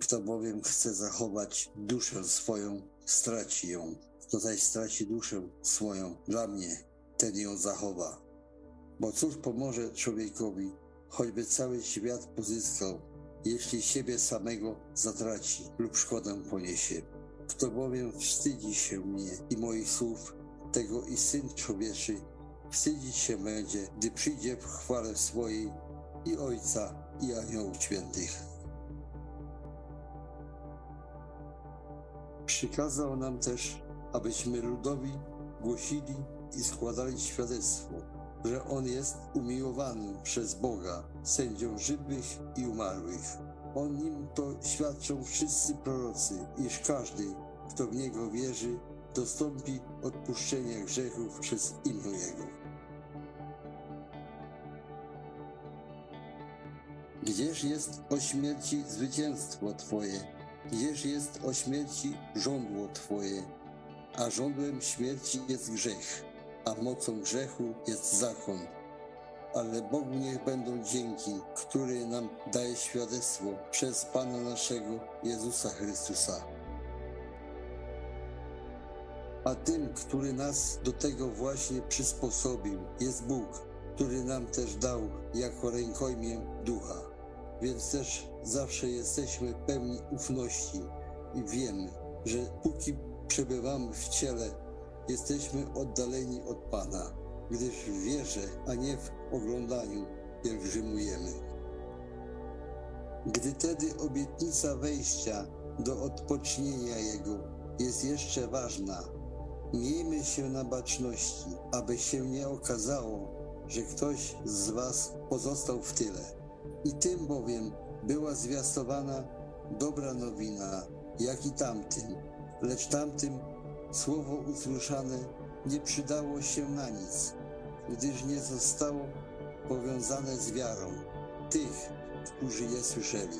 Kto bowiem chce zachować duszę swoją, straci ją. Kto zaś straci duszę swoją dla mnie, ten ją zachowa. Bo cóż pomoże człowiekowi, choćby cały świat pozyskał, jeśli siebie samego zatraci lub szkodę poniesie. Kto bowiem wstydzi się mnie i moich słów, tego i Syn Człowieczy wstydzić się będzie, gdy przyjdzie w chwale swojej i Ojca i Aniołów Świętych. Przykazał nam też, abyśmy ludowi głosili i składali świadectwo, że On jest umiłowany przez Boga, sędzią żywych i umarłych. O Nim to świadczą wszyscy prorocy, iż każdy, kto w Niego wierzy, dostąpi odpuszczenia grzechów przez imię Jego. Gdzież jest o śmierci zwycięstwo Twoje? Gdzież jest o śmierci żądło Twoje? A żądłem śmierci jest grzech, a mocą grzechu jest zakon. Ale Bogu niech będą dzięki, który nam daje świadectwo przez Pana naszego Jezusa Chrystusa. A tym, który nas do tego właśnie przysposobił, jest Bóg, który nam też dał jako rękojmię ducha. Więc też zawsze jesteśmy pełni ufności i wiemy, że póki przebywamy w ciele, jesteśmy oddaleni od Pana, gdyż w wierze, a nie w oglądaniu pielgrzymujemy. Gdy tedy obietnica wejścia do odpocznienia Jego jest jeszcze ważna, miejmy się na baczności, aby się nie okazało, że ktoś z Was pozostał w tyle. I tym bowiem była zwiastowana dobra nowina, jak i tamtym, lecz tamtym słowo usłyszane nie przydało się na nic, gdyż nie zostało powiązane z wiarą tych, którzy je słyszeli.